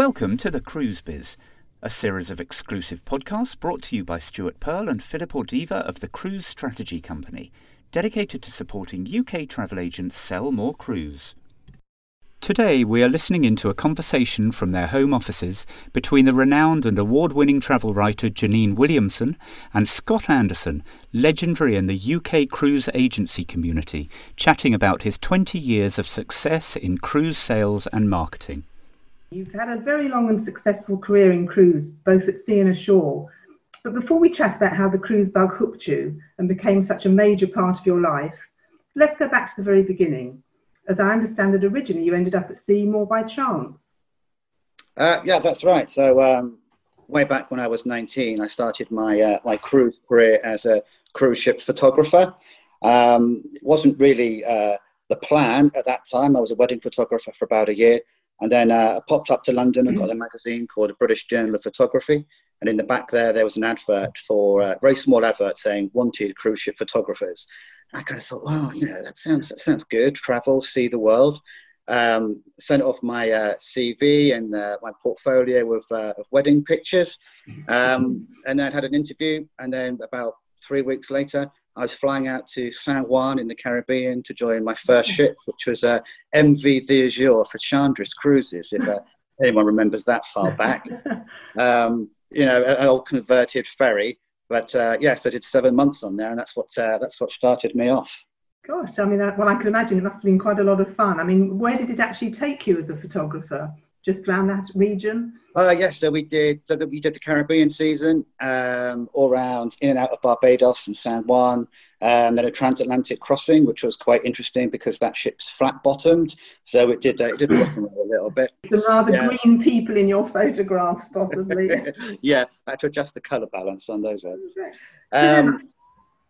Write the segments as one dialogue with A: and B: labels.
A: Welcome to the Cruise Biz, a series of exclusive podcasts brought to you by Stuart Pearl and Philip Ordiva of the Cruise Strategy Company, dedicated to supporting UK travel agents sell more cruise. Today, we are listening into a conversation from their home offices between the renowned and award winning travel writer Jeannine Williamson and Scott Anderson, legendary in the UK cruise agency community, chatting about his 20 years of success in cruise sales and marketing.
B: You've had a very long and successful career in cruise, both at sea and ashore. But before we chat about how the cruise bug hooked you and became such a major part of your life, let's go back to the very beginning as I understand it, originally you ended up at sea more by chance.
C: Uh, yeah, that's right. So um, way back when I was 19, I started my uh, my cruise career as a cruise ship photographer. Um, it wasn't really uh, the plan at that time. I was a wedding photographer for about a year, and then uh, I popped up to London and got a magazine called the British Journal of Photography. And in the back there, there was an advert for a very small advert saying wanted cruise ship photographers. I kind of thought, well, you know, that sounds that sounds good. Travel, see the world. Um, sent off my uh, CV and uh, my portfolio of, uh, of wedding pictures, um, and then had an interview. And then about three weeks later, I was flying out to San Juan in the Caribbean to join my first ship, which was a uh, MV the Azur for Chandris Cruises, if uh, anyone remembers that far back. Um, you know, an old converted ferry but uh, yes, I did seven months on there, and that's what uh, that's what started me off.
B: Gosh, I mean, well, I can imagine it must have been quite a lot of fun. I mean, where did it actually take you as a photographer? Just around that region?
C: Uh, yes, so we did. So that we did the Caribbean season, um, all around in and out of Barbados and San Juan, and then a transatlantic crossing, which was quite interesting because that ship's flat bottomed, so it did uh, it did rock and roll a little bit.
B: Some rather yeah. green people in your photographs, possibly.
C: yeah, I had to adjust the colour balance on those ones. Um,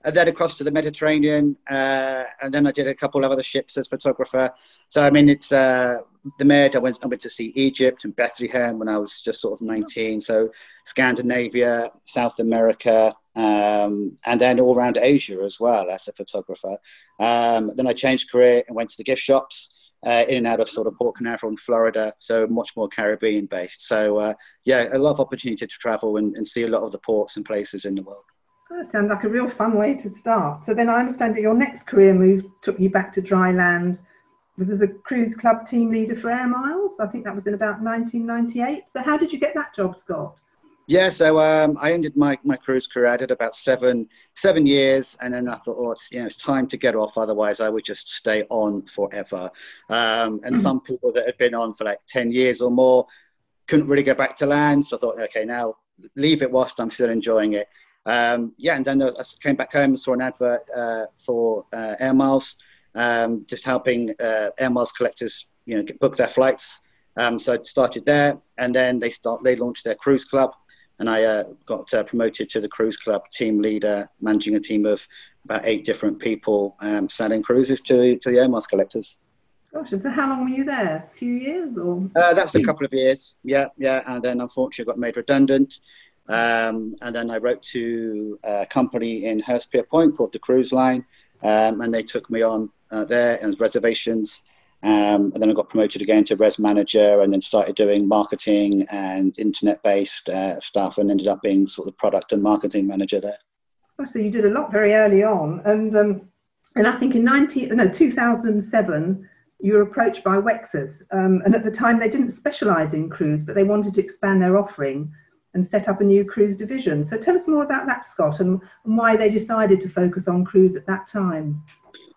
C: and then across to the Mediterranean, uh, and then I did a couple of other ships as photographer. So I mean, it's uh, the Med. I went, I went to see Egypt and Bethlehem when I was just sort of 19. So Scandinavia, South America, um, and then all around Asia as well as a photographer. Um, then I changed career and went to the gift shops. Uh, in and out of sort of Port Canaveral and Florida, so much more Caribbean based. So, uh, yeah, a lot of opportunity to travel and, and see a lot of the ports and places in the world.
B: That sounds like a real fun way to start. So then I understand that your next career move took you back to dry land. Was as a cruise club team leader for Air Miles. I think that was in about 1998. So how did you get that job, Scott?
C: Yeah, so um, I ended my, my cruise career. I did about seven seven years, and then I thought, oh, it's you know it's time to get off. Otherwise, I would just stay on forever. Um, and some people that had been on for like ten years or more couldn't really go back to land. So I thought, okay, now leave it whilst I'm still enjoying it. Um, yeah, and then I came back home and saw an advert uh, for uh, Air Miles, um, just helping uh, Air Miles collectors, you know, book their flights. Um, so I started there, and then they start they launched their cruise club, and I uh, got uh, promoted to the cruise club team leader, managing a team of about eight different people, um, selling cruises to to the Air Miles collectors.
B: Gosh, so how long were you there? A few years or?
C: Uh, that was a couple of years. Yeah, yeah, and then unfortunately got made redundant. Um, and then I wrote to a company in Hurstpierpoint Point called the Cruise Line, um, and they took me on uh, there as reservations. Um, and then I got promoted again to res manager, and then started doing marketing and internet-based uh, stuff, and ended up being sort of product and marketing manager there.
B: Oh, so you did a lot very early on, and um, and I think in 19 no 2007 you were approached by Wexas, um, and at the time they didn't specialise in cruise, but they wanted to expand their offering and set up a new cruise division. So tell us more about that, Scott, and, and why they decided to focus on cruise at that time.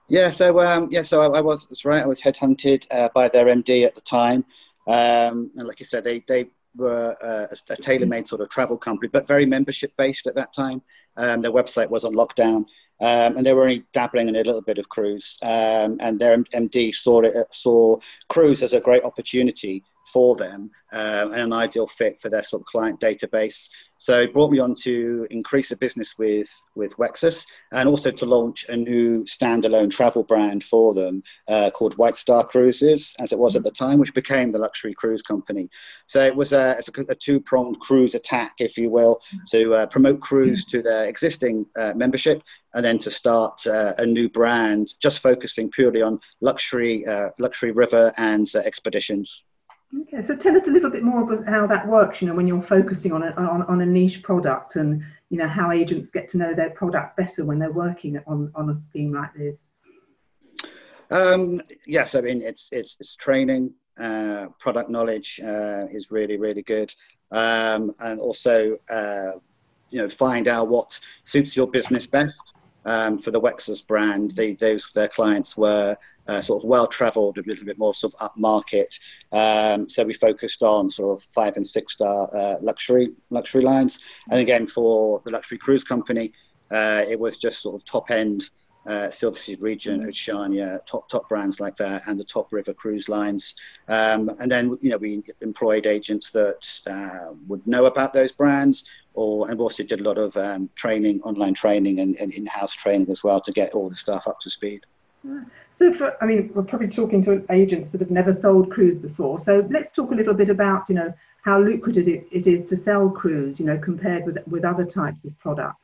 C: Yeah, so um, yeah, so I, I, was that's right. I was headhunted uh, by their MD at the time, um, and like I said, they they were uh, a, tailor-made sort of travel company, but very membership-based at that time. Um, their website was on lockdown, um, and they were only dabbling in a little bit of cruise. Um, and their MD saw it saw cruise as a great opportunity for them um, and an ideal fit for their sort of client database. So it brought me on to increase the business with, with Wexas and also to launch a new standalone travel brand for them uh, called White Star Cruises, as it was at the time, which became the luxury cruise company. So it was a, a, a two pronged cruise attack, if you will, to uh, promote cruise to their existing uh, membership and then to start uh, a new brand just focusing purely on luxury, uh, luxury river and uh, expeditions.
B: Okay, so tell us a little bit more about how that works. You know, when you're focusing on a on, on a niche product, and you know how agents get to know their product better when they're working on on a scheme like this.
C: Um, yes, I mean it's it's, it's training, uh, product knowledge uh, is really really good, um, and also uh, you know find out what suits your business best. Um, for the Wexas brand, they, those their clients were uh, sort of well travelled, a little bit more sort of upmarket. Um, so we focused on sort of five and six star uh, luxury luxury lines, and again for the luxury cruise company, uh, it was just sort of top end. Uh, Silver Sea Regent, mm-hmm. Oceania, top top brands like that, and the top river cruise lines. Um, and then you know we employed agents that uh, would know about those brands, or and also did a lot of um, training, online training, and, and in-house training as well to get all the stuff up to speed.
B: So, for, I mean, we're probably talking to agents that have never sold cruise before. So, let's talk a little bit about, you know, how lucrative it, it is to sell cruise, you know, compared with with other types of products.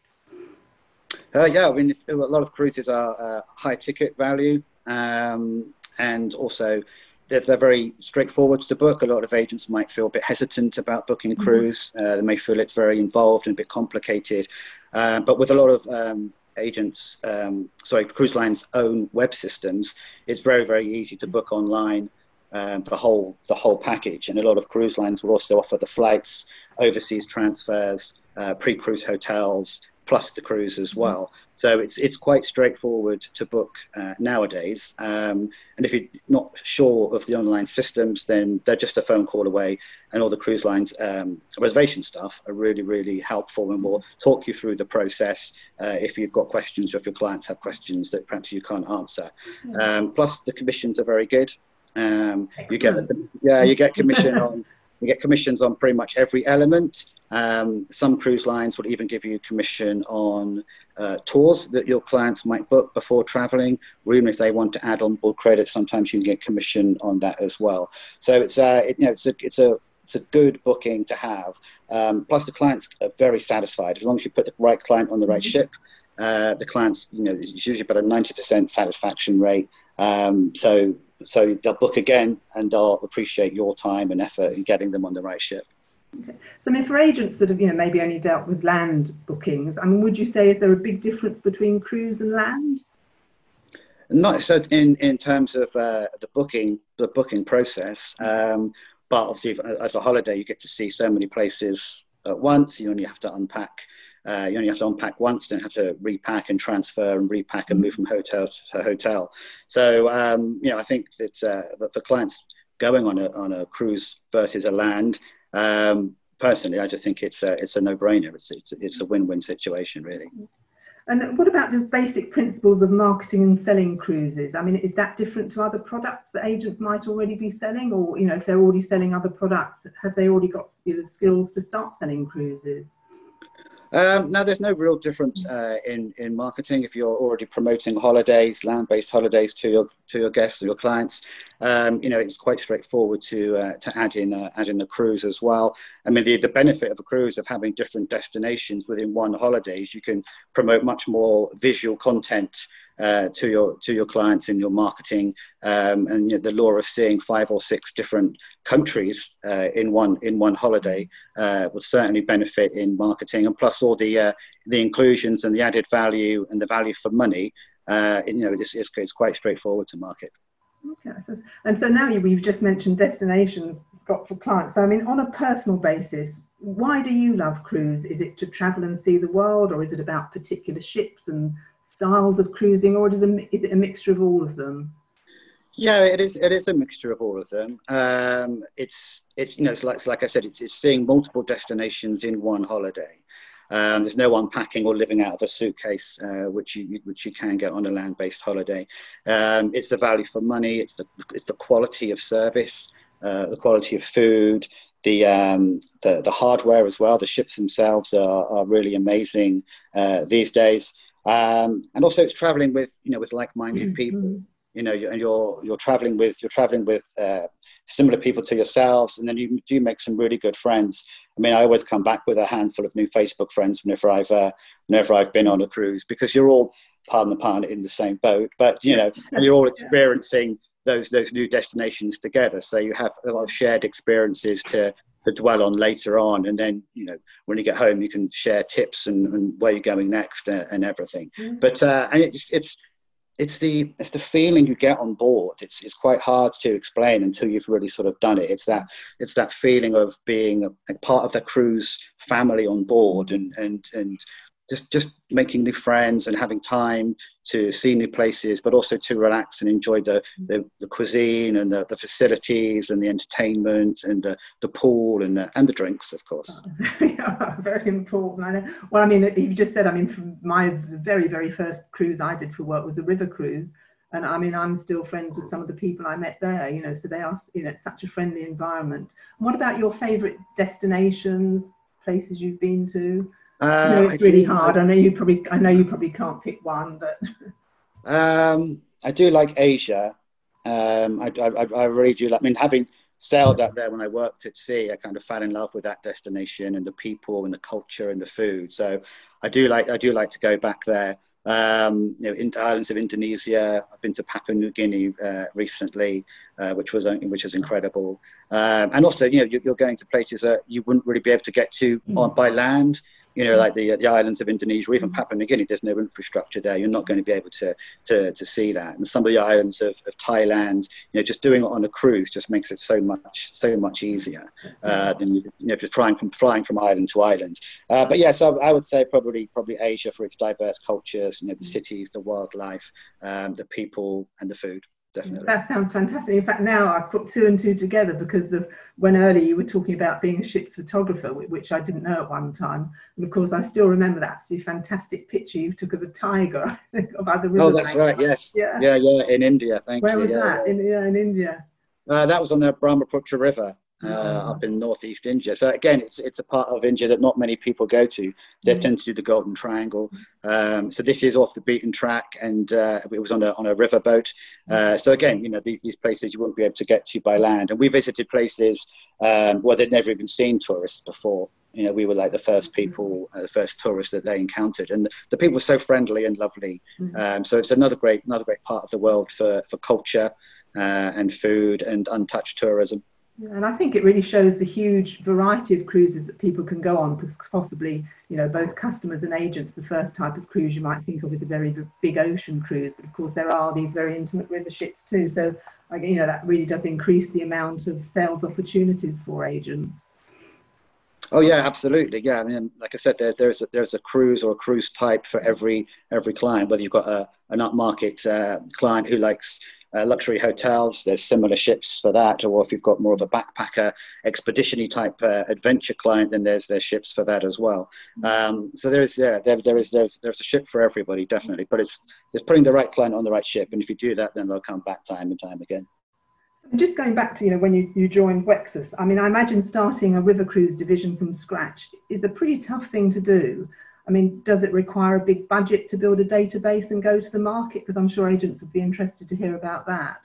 C: Uh, yeah, I mean, a lot of cruises are uh, high ticket value, um, and also they're, they're, very straightforward to book. A lot of agents might feel a bit hesitant about booking a mm-hmm. cruise. Mm-hmm. Uh, they may feel it's very involved and a bit complicated. Uh, but with a lot of um, agents, um, sorry, cruise lines' own web systems, it's very, very easy to book online um, the whole the whole package. And a lot of cruise lines will also offer the flights, overseas transfers, uh, pre-cruise hotels, plus the cruise as mm-hmm. well. So it's it's quite straightforward to book uh, nowadays. Um, and if you're not sure of the online systems, then they're just a phone call away. And all the cruise lines um, reservation stuff are really really helpful, and will talk you through the process uh, if you've got questions or if your clients have questions that perhaps you can't answer. Mm-hmm. Um, plus the commissions are very good. Um, you get yeah you get commission on you get commissions on pretty much every element. Um, some cruise lines will even give you commission on uh, tours that your clients might book before traveling, or even if they want to add on board credit, sometimes you can get commission on that as well. So it's uh, it, you know it's a it's a it's a good booking to have. Um, plus, the clients are very satisfied as long as you put the right client on the right mm-hmm. ship. Uh, the clients, you know, it's usually about a 90% satisfaction rate. Um, so so they'll book again and they'll appreciate your time and effort in getting them on the right ship.
B: Okay. So, I mean, for agents that have, you know, maybe only dealt with land bookings, I mean, would you say is there a big difference between cruise and land?
C: Not so in, in terms of uh, the booking, the booking process, um, but obviously as a holiday, you get to see so many places at once. You only have to unpack uh, you only have to unpack once, don't have to repack and transfer and repack and move from hotel to hotel. So, um, you know, I think that, uh, for clients going on a, on a cruise versus a land, um, personally, I just think it's a, it's a no-brainer. It's, it's, it's a win-win situation, really.
B: And what about the basic principles of marketing and selling cruises? I mean, is that different to other products that agents might already be selling? Or, you know, if they're already selling other products, have they already got the skills to start selling cruises?
C: Um, now, there's no real difference uh, in in marketing if you're already promoting holidays, land-based holidays to your to your guests or your clients. Um, you know, it's quite straightforward to uh, to add in uh, add in a cruise as well. I mean, the the benefit of a cruise of having different destinations within one holiday is you can promote much more visual content uh, to your to your clients in your marketing um, and you know, the law of seeing five or six different countries uh, in one in one holiday uh, will certainly benefit in marketing and plus all the uh, the inclusions and the added value and the value for money uh, you know this is it's quite straightforward to market
B: Okay, and so now you, we've just mentioned destinations, Scott, for clients. So, I mean, on a personal basis, why do you love cruise? Is it to travel and see the world, or is it about particular ships and styles of cruising, or is it a mixture of all of them?
C: Yeah, it is. It is a mixture of all of them. Um, it's it's you know it's like it's like I said, it's it's seeing multiple destinations in one holiday. Um, there's no unpacking or living out of a suitcase, uh, which you which you can get on a land-based holiday. Um, it's the value for money. It's the it's the quality of service, uh, the quality of food, the, um, the the hardware as well. The ships themselves are, are really amazing uh, these days. Um, and also it's traveling with you know with like-minded mm-hmm. people you know and you're you're traveling with you're traveling with uh, similar people to yourselves and then you do make some really good friends i mean i always come back with a handful of new facebook friends whenever i've uh, whenever i've been on a cruise because you're all pardon the pun in the same boat but you know and you're all experiencing those those new destinations together. So you have a lot of shared experiences to to dwell on later on, and then you know when you get home, you can share tips and, and where you're going next and, and everything. Mm-hmm. But uh, and it's it's it's the it's the feeling you get on board. It's it's quite hard to explain until you've really sort of done it. It's that it's that feeling of being a, a part of the cruise family on board and and and just just making new friends and having time to see new places, but also to relax and enjoy the, the, the cuisine and the, the, facilities and the entertainment and the, the pool and the, and the drinks, of course.
B: very important. Well, I mean, you just said, I mean, my very, very first cruise I did for work was a river cruise. And I mean, I'm still friends with some of the people I met there, you know, so they are, you know, it's such a friendly environment. What about your favorite destinations, places you've been to? Uh, no, it's I really do, hard. I know you probably, I know you probably can't pick one, but.
C: um, I do like Asia. Um, I, I, I really do like. I mean, having sailed out there when I worked at sea, I kind of fell in love with that destination and the people and the culture and the food. So I do like, I do like to go back there. Um, you know, in islands of Indonesia. I've been to Papua New Guinea uh, recently, uh, which was which was incredible. Um, and also, you know, you're, going to places that you wouldn't really be able to get to mm. on, by land you know, like the the islands of Indonesia or even Papua New Guinea, there's no infrastructure there. You're not going to be able to to, to see that. And some of the islands of, of Thailand, you know, just doing it on a cruise just makes it so much so much easier uh, than you, you know if you're flying from flying from island to island. Uh, but yes, yeah, so I would say probably probably Asia for its diverse cultures, you know, the cities, the wildlife, um, the people, and the food definitely.
B: That sounds fantastic. In fact, now I've put two and two together because of when earlier you were talking about being a ship's photographer, which I didn't know at one time. And of course, I still remember that absolutely fantastic picture you took of a tiger
C: the river. Oh, that's right. Yes. Yeah. Yeah. Yeah. In India. Thank
B: Where
C: you.
B: Where was
C: yeah.
B: that? In, yeah, in India.
C: Uh, that was on the Brahmaputra River uh, mm-hmm. up in northeast India. So again, it's it's a part of India that not many people go to. They mm-hmm. tend to do the Golden Triangle. Um, so this is off the beaten track, and uh, it was on a on a riverboat. Uh, mm-hmm. so again, you know these these places you wouldn't be able to get to by land. And we visited places um, where they'd never even seen tourists before. You know, we were like the first mm-hmm. people, uh, the first tourists that they encountered, and the, the people were so friendly and lovely. Mm-hmm. Um, so it's another great another great part of the world for for culture. Uh, and food and untouched tourism.
B: And I think it really shows the huge variety of cruises that people can go on, because possibly, you know, both customers and agents, the first type of cruise you might think of is a very big ocean cruise, but of course there are these very intimate river ships too. So, you know, that really does increase the amount of sales opportunities for agents.
C: Oh yeah, absolutely. Yeah, I mean, like I said, there, there's a, there's a cruise or a cruise type for every every client. Whether you've got a an upmarket uh, client who likes uh, luxury hotels. There's similar ships for that, or if you've got more of a backpacker, expedition type uh, adventure client, then there's there's ships for that as well. Um, so there is yeah, there, there is there's there's a ship for everybody definitely, but it's it's putting the right client on the right ship, and if you do that, then they'll come back time and time again.
B: Just going back to you know when you, you joined Wexas, I mean I imagine starting a river cruise division from scratch is a pretty tough thing to do. I mean, does it require a big budget to build a database and go to the market? Because I'm sure agents would be interested to hear about that.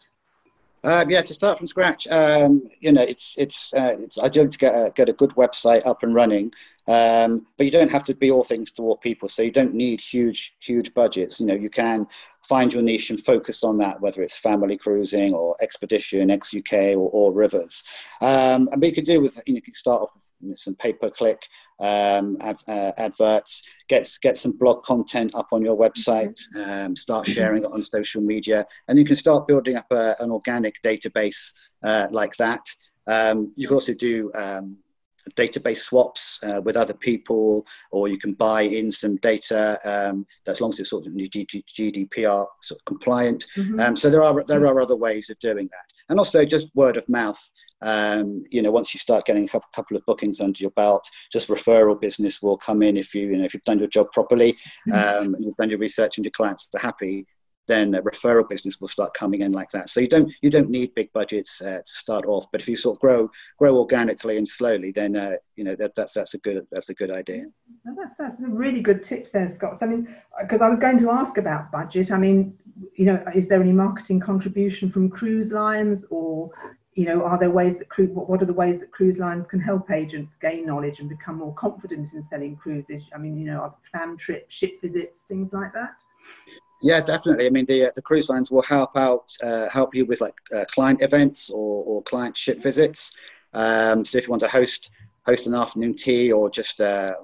C: Uh, yeah, to start from scratch, um, you know, it's it's uh, it's ideal to get a get a good website up and running, um, but you don't have to be all things to all people. So you don't need huge huge budgets. You know, you can find your niche and focus on that, whether it's family cruising or expedition, ex UK or, or rivers. Um, and we could do with you know, you can start off with some pay per click um, ad, uh, adverts, get get some blog content up on your website, um, start sharing it on social media, and you can start building up a, an organic database uh, like that. Um, you can also do um, database swaps uh, with other people, or you can buy in some data um, as long as it's sort of GDPR sort of compliant. Mm-hmm. Um, so there are there are other ways of doing that, and also just word of mouth. Um, you know, once you start getting a couple, couple, of bookings under your belt, just referral business will come in if you, you know, if you've done your job properly, mm-hmm. um, and you've done your research and your clients are happy, then a referral business will start coming in like that. So you don't you don't need big budgets uh, to start off, but if you sort of grow grow organically and slowly, then uh, you know that, that's that's a good that's a good idea.
B: that's that's really good tips there, Scott. I mean, because I was going to ask about budget. I mean, you know, is there any marketing contribution from cruise lines, or you know, are there ways that? What, what are the ways that cruise lines can help agents gain knowledge and become more confident in selling cruises? I mean, you know, fam trips, ship visits, things like that.
C: Yeah, definitely. I mean, the uh, the cruise lines will help out, uh, help you with like uh, client events or, or client ship visits. Um, so if you want to host host an afternoon tea or just uh,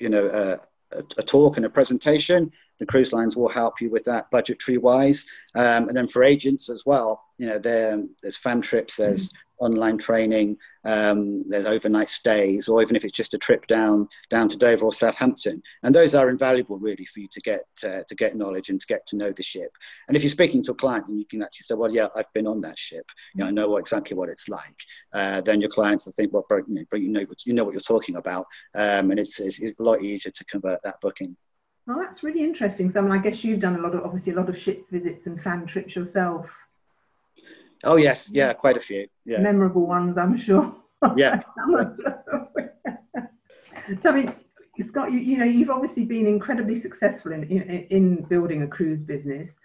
C: you know a, a, talk and a presentation, the cruise lines will help you with that budgetary wise. Um, and then for agents as well, you know, there, there's fam trips, there's mm-hmm online training, um, there's overnight stays, or even if it's just a trip down down to Dover or Southampton. And those are invaluable, really, for you to get uh, to get knowledge and to get to know the ship. And if you're speaking to a client and you can actually say, "Well, yeah, I've been on that ship. You know, I know what, exactly what it's like," uh, then your clients will think, "Well, you know, you know, you know what you're talking about," um, and it's, it's, it's a lot easier to convert that booking.
B: Well, that's really interesting. So, I, mean, I guess you've done a lot of obviously a lot of ship visits and fam trips yourself.
C: Oh yes, yeah, quite a few. Yeah.
B: Memorable ones, I'm sure.
C: Yeah.
B: so I mean, Scott, you, you know, you've obviously been incredibly successful in in, in building a cruise business.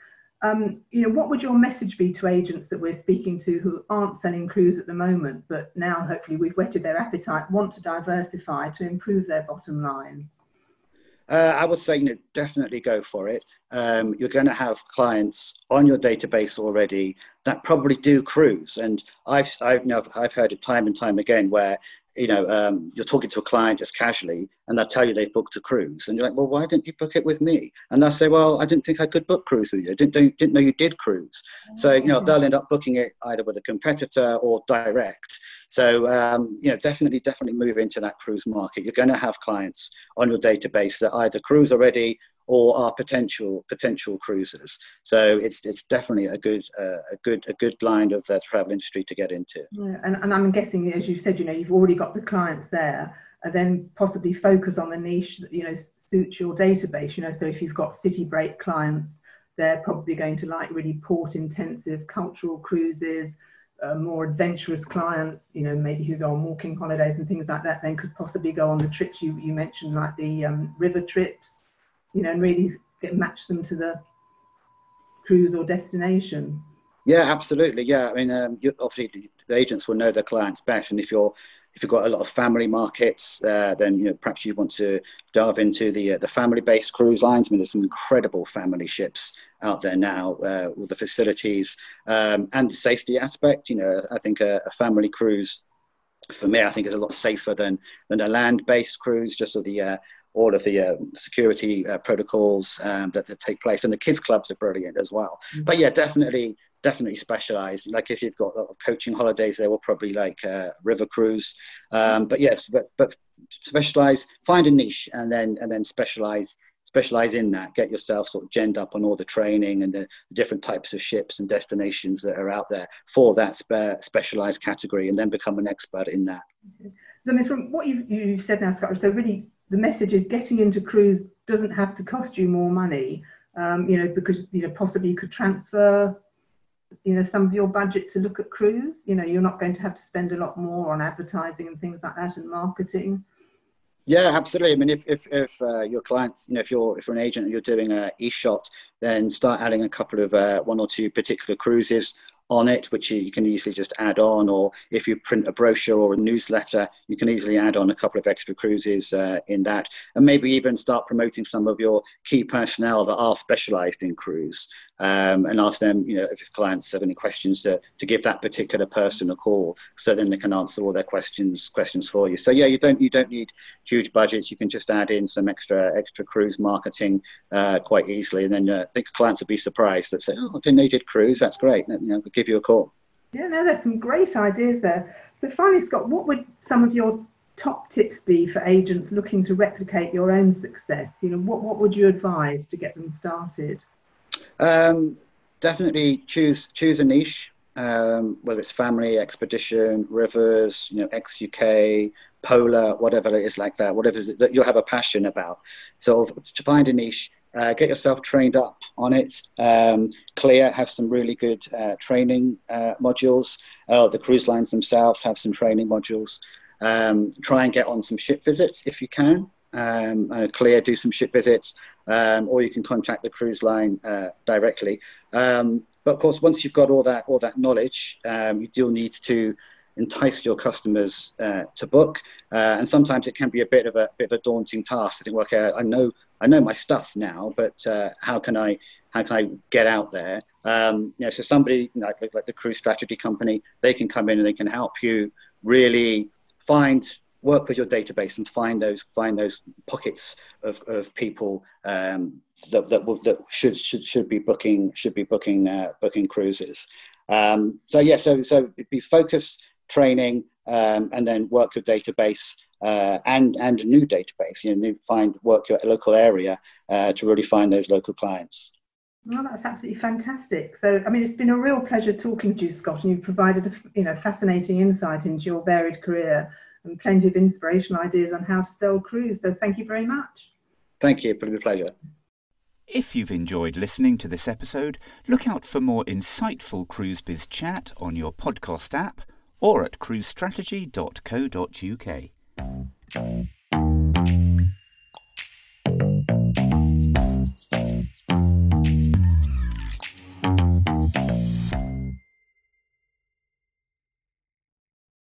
B: Um, you know, what would your message be to agents that we're speaking to who aren't selling cruise at the moment, but now hopefully we've whetted their appetite, want to diversify to improve their bottom line?
C: Uh, I would say, you know, definitely go for it. Um, you're going to have clients on your database already that probably do cruise, and I've, I've, you know, I've heard it time and time again where you know, um, you're talking to a client just casually and they'll tell you they've booked a cruise. And you're like, well, why didn't you book it with me? And they'll say, well, I didn't think I could book cruise with you. I didn't, didn't know you did cruise. So, you know, they'll end up booking it either with a competitor or direct. So, um, you know, definitely, definitely move into that cruise market. You're going to have clients on your database that either cruise already or are potential potential cruisers. So it's it's definitely a good uh, a good a good line of the travel industry to get into.
B: Yeah, and, and I'm guessing, as you said, you know, you've already got the clients there, and then possibly focus on the niche that you know suits your database. You know, so if you've got city break clients, they're probably going to like really port intensive cultural cruises. Uh, more adventurous clients, you know, maybe who go on walking holidays and things like that, then could possibly go on the trips you, you mentioned, like the um, river trips you know, and really get, match them to the cruise or destination.
C: Yeah, absolutely. Yeah, I mean, um, you, obviously the, agents will know their clients best, and if you're if you've got a lot of family markets, uh, then you know perhaps you want to dive into the uh, the family-based cruise lines. I mean, there's some incredible family ships out there now uh, with the facilities um, and the safety aspect. You know, I think a, a, family cruise for me, I think is a lot safer than than a land-based cruise. Just so the uh, all of the uh, security uh, protocols um, that, that, take place. And the kids clubs are brilliant as well. Mm-hmm. But yeah, definitely, definitely specialize. Like if you've got a lot of coaching holidays, they will probably like uh, river cruise. Um, but yes, but but specialize, find a niche, and then and then specialize specialize in that. Get yourself sort of genned up on all the training and the different types of ships and destinations that are out there for that spe- specialized category, and then become an expert in that.
B: So, I mean, from what you've, you've said now, Scott, so really the message is getting into cruise doesn't have to cost you more money, um, you know, because you know possibly you could transfer, you know, some of your budget to look at cruise. You know, you're not going to have to spend a lot more on advertising and things like that and marketing.
C: Yeah, absolutely. I mean, if if, if uh, your clients, you know, if you're if you're an agent and you're doing a e-shot, then start adding a couple of uh, one or two particular cruises on it, which you, can easily just add on, or if you print a brochure or a newsletter, you can easily add on a couple of extra cruises uh, in that, and maybe even start promoting some of your key personnel that are specialised in cruise, um, and ask them, you know, if clients have any questions to, to give that particular person a call, so then they can answer all their questions questions for you. So yeah, you don't you don't need huge budgets. You can just add in some extra extra cruise marketing uh, quite easily, and then uh, I think clients will be surprised that say, oh, I didn't they did cruise? That's great. You know, give you a call.
B: Yeah, no, there's some great ideas there. So finally, Scott, what would some of your top tips be for agents looking to replicate your own success? You know, what, what would you advise to get them started?
C: Um, definitely choose choose a niche, um, whether it's family, expedition, rivers, you know, ex UK, polar, whatever it is like that, whatever it is that you'll have a passion about. So to find a niche uh, get yourself trained up on it. Um, CLIA have some really good uh, training uh, modules. Uh, the cruise lines themselves have some training modules. Um, try and get on some ship visits if you can. Um, CLIA do some ship visits, um, or you can contact the cruise line uh, directly. Um, but of course, once you've got all that all that knowledge, um, you do need to entice your customers uh, to book. Uh, and sometimes it can be a bit of a bit of a daunting task. I think, okay, I know I know my stuff now, but uh, how can I how can I get out there? Um, you know, so somebody you know, like, like the Cruise Strategy Company, they can come in and they can help you really find work with your database and find those find those pockets of, of people um, that that, that should should should be booking should be booking uh, booking cruises. Um, so yeah, so so it'd be focus training um, and then work your database uh, and and a new database. You know, find work your local area uh, to really find those local clients.
B: Well, that's absolutely fantastic. So, I mean, it's been a real pleasure talking to you, Scott, and you've provided a you know fascinating insight into your varied career and plenty of inspirational ideas on how to sell cruise. So, thank you very much.
C: Thank you. It's been a pleasure.
A: If you've enjoyed listening to this episode, look out for more insightful Cruise Biz chat on your podcast app or at cruisestrategy.co.uk.